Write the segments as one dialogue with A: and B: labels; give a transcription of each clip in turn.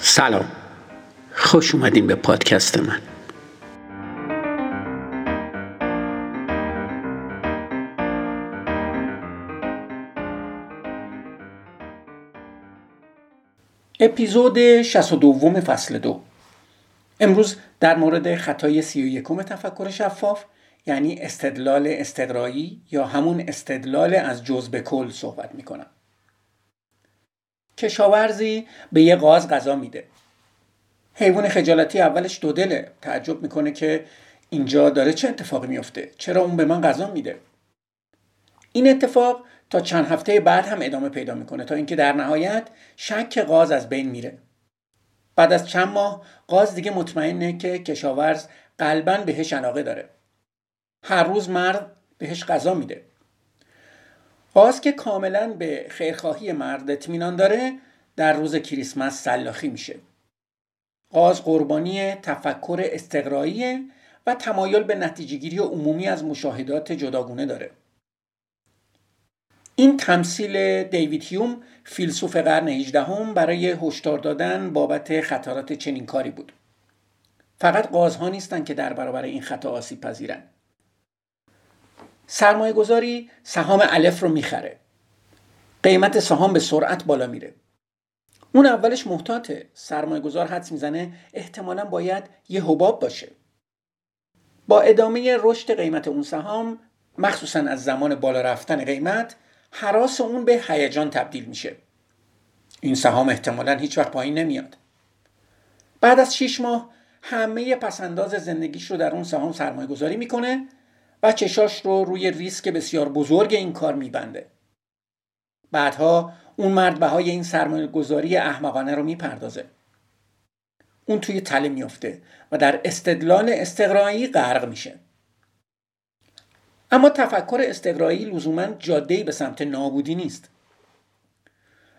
A: سلام. خوش اومدین به پادکست من. اپیزود 62 فصل دو. امروز در مورد خطای سی و یکم تفکر شفاف یعنی استدلال استقرایی یا همون استدلال از جز به کل صحبت می‌کنم. کشاورزی به یه قاز غذا میده. حیوان خجالتی اولش دو دله تعجب می‌کنه که اینجا داره چه اتفاقی میفته چرا اون به من غذا میده؟ این اتفاق تا چند هفته بعد هم ادامه پیدا می‌کنه تا اینکه در نهایت شک قاز از بین میره. بعد از چند ماه قاز دیگه مطمئنه که کشاورز قلبا بهش علاقه داره. هر روز مرد بهش غذا میده. قاز که کاملا به خیرخواهی مرد اطمینان داره در روز کریسمس سلاخی میشه. قاز قربانی تفکر استقراییه و تمایل به نتیجهگیری عمومی از مشاهدات جداگونه داره. این تمثیل دیوید هیوم فیلسوف قرن 18 هم برای هشدار دادن بابت خطرات چنین کاری بود. فقط قازها نیستن که در برابر این خطا آسیب پذیرن. سرمایه گذاری سهام الف رو می‌خره. قیمت سهام به سرعت بالا میره. اون اولش محتاطه. سرمایه گذار حدس می‌زنه احتمالا باید یه حباب باشه. با ادامه رشد قیمت اون سهام مخصوصا از زمان بالا رفتن قیمت حراس اون به هیجان تبدیل میشه. این سهام احتمالا هیچ وقت پایین نمیاد. بعد از 6 ماه همه پسنداز زندگیش رو در اون سهام سرمایه گذاری می‌کنه و چشاش رو روی ریسک بسیار بزرگ این کار میبنده. بعدها اون مرد بهای این سرمایه گذاری احمقانه رو می‌پردازه. اون توی تله میفته و در استدلال استقرایی غرق میشه. اما تفکر استقرایی لزوما جاده به سمت نابودی نیست.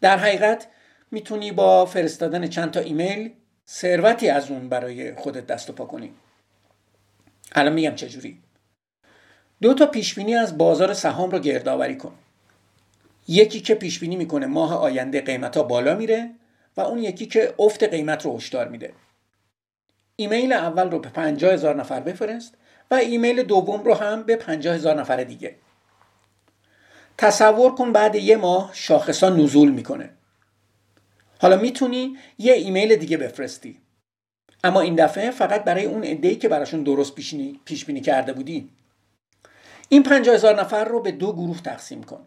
A: در حقیقت می‌تونی با فرستادن چند تا ایمیل ثروتی از اون برای خودت دست و پا کنی. الان میگم چجوری. دو تا پیشبینی از بازار سهام رو گردآوری کن. یکی که پیشبینی می‌کنه ماه آینده قیمت ها بالا میره و اون یکی که افت قیمت رو هشدار میده. ایمیل اول رو به 50 هزار نفر بفرست و ایمیل دوم رو هم به 50 هزار نفر دیگه. تصور کن بعد یه ماه شاخصا نزول می‌کنه. حالا می‌تونی یه ایمیل دیگه بفرستی. اما این دفعه فقط برای اون عده‌ای که براشون درست پیش بینی کرده بودی. این 50 هزار نفر رو به دو گروه تقسیم کن.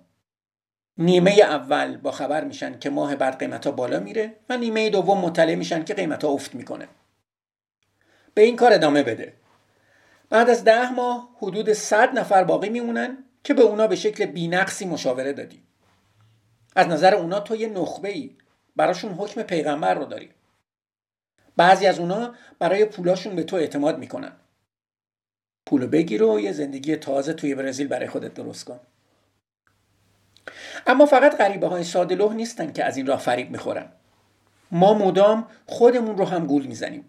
A: نیمه اول با خبر میشن که ماه بعد قیمت ها بالا میره و نیمه دوم مطلع میشن که قیمت ها افت می‌کنه. به این کار ادامه بده. بعد از ده ماه حدود 100 نفر باقی میمونن که به اونا به شکل بینقصی مشاوره دادی. از نظر اونا تو یه نخبه ای براشون حکم پیغمبر رو داری. بعضی از اونا برای پولاشون به تو اعتماد می‌کنن. پولو بگیر و یه زندگی تازه توی برزیل برای خودت درست کن. اما فقط غریبه های ساده نیستن که از این راه فریب می‌خورن. ما مدام خودمون رو هم گول می‌زنیم.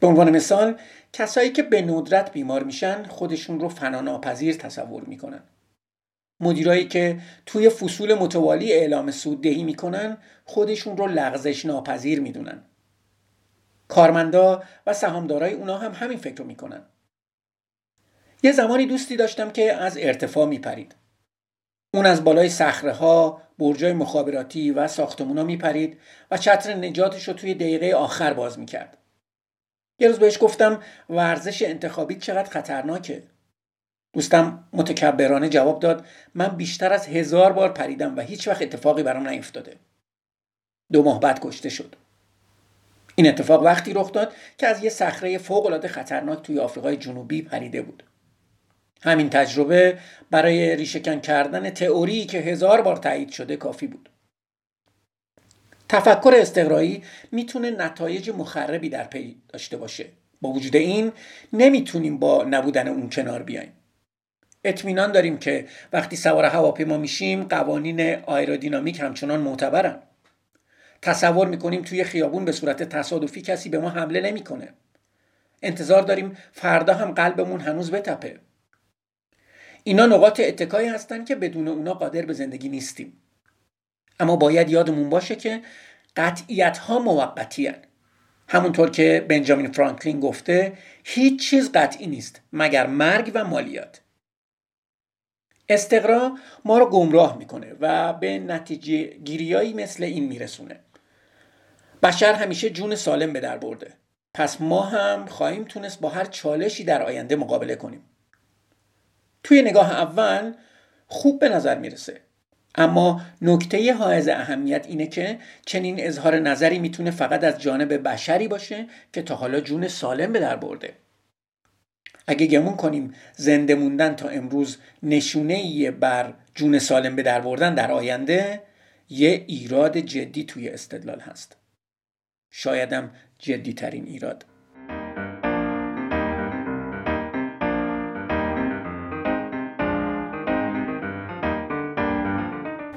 A: به عنوان مثال کسایی که به ندرت بیمار میشن خودشون رو فناناپذیر تصور می‌کنن. مدیرایی که توی فصول متوالی اعلام سوددهی می‌کنن خودشون رو لغزش ناپذیر می‌دونن. کارمندا و سهامدارای اونا هم همین فکر رو می‌کنن. یه زمانی دوستی داشتم که از ارتفاع میپرید. اون از بالای صخره ها برجای مخابراتی و ساختمونا میپرید و چتر نجاتش رو توی دقیقه آخر باز می‌کرد. یه روز بهش گفتم ورزش انتخابی چقدر خطرناکه. دوستم متکبرانه جواب داد من بیشتر از هزار بار پریدم و هیچ وقت اتفاقی برام نیفتاده. دو ماه بعد کشته شد. این اتفاق وقتی رخ داد که از یه صخره فوق خطرناک توی آفریقای جنوبی پریده بود. همین تجربه برای ریشهکن کردن تئوری که هزار بار تایید شده کافی بود. تفکر استقرایی می‌تونه نتایج مخربی در پی داشته باشه. با وجود این نمی‌تونیم با نبودن اون کنار بیایم. اطمینان داریم که وقتی سوار هواپیما میشیم قوانین آیرودینامیک همچنان معتبرن. تصور می‌کنیم توی خیابون به صورت تصادفی کسی به ما حمله نمی‌کنه. انتظار داریم فردا هم قلبمون هنوز بتپه. اینا نقاط اتکایی هستن که بدون اونا قادر به زندگی نیستیم. اما باید یادمون باشه که قطعیت ها موقتی هن. همونطور که بنجامین فرانکلین گفته هیچ چیز قطعی نیست مگر مرگ و مالیات. استقرا ما رو گمراه می‌کنه و به نتیجه گیریایی مثل این میرسونه. بشر همیشه جون سالم به در برده. پس ما هم خواهیم تونست با هر چالشی در آینده مقابله کنیم. توی نگاه اول خوب به نظر می‌رسه. اما نکته حائز اهمیت اینه که چنین اظهار نظری می‌تونه فقط از جانب بشری باشه که تا حالا جون سالم به در برده. اگه گمون کنیم زنده موندن تا امروز نشونه بر جون سالم به در بردن در آینده یه ایراد جدی توی استدلال هست. شایدم جدی ترین ایراد.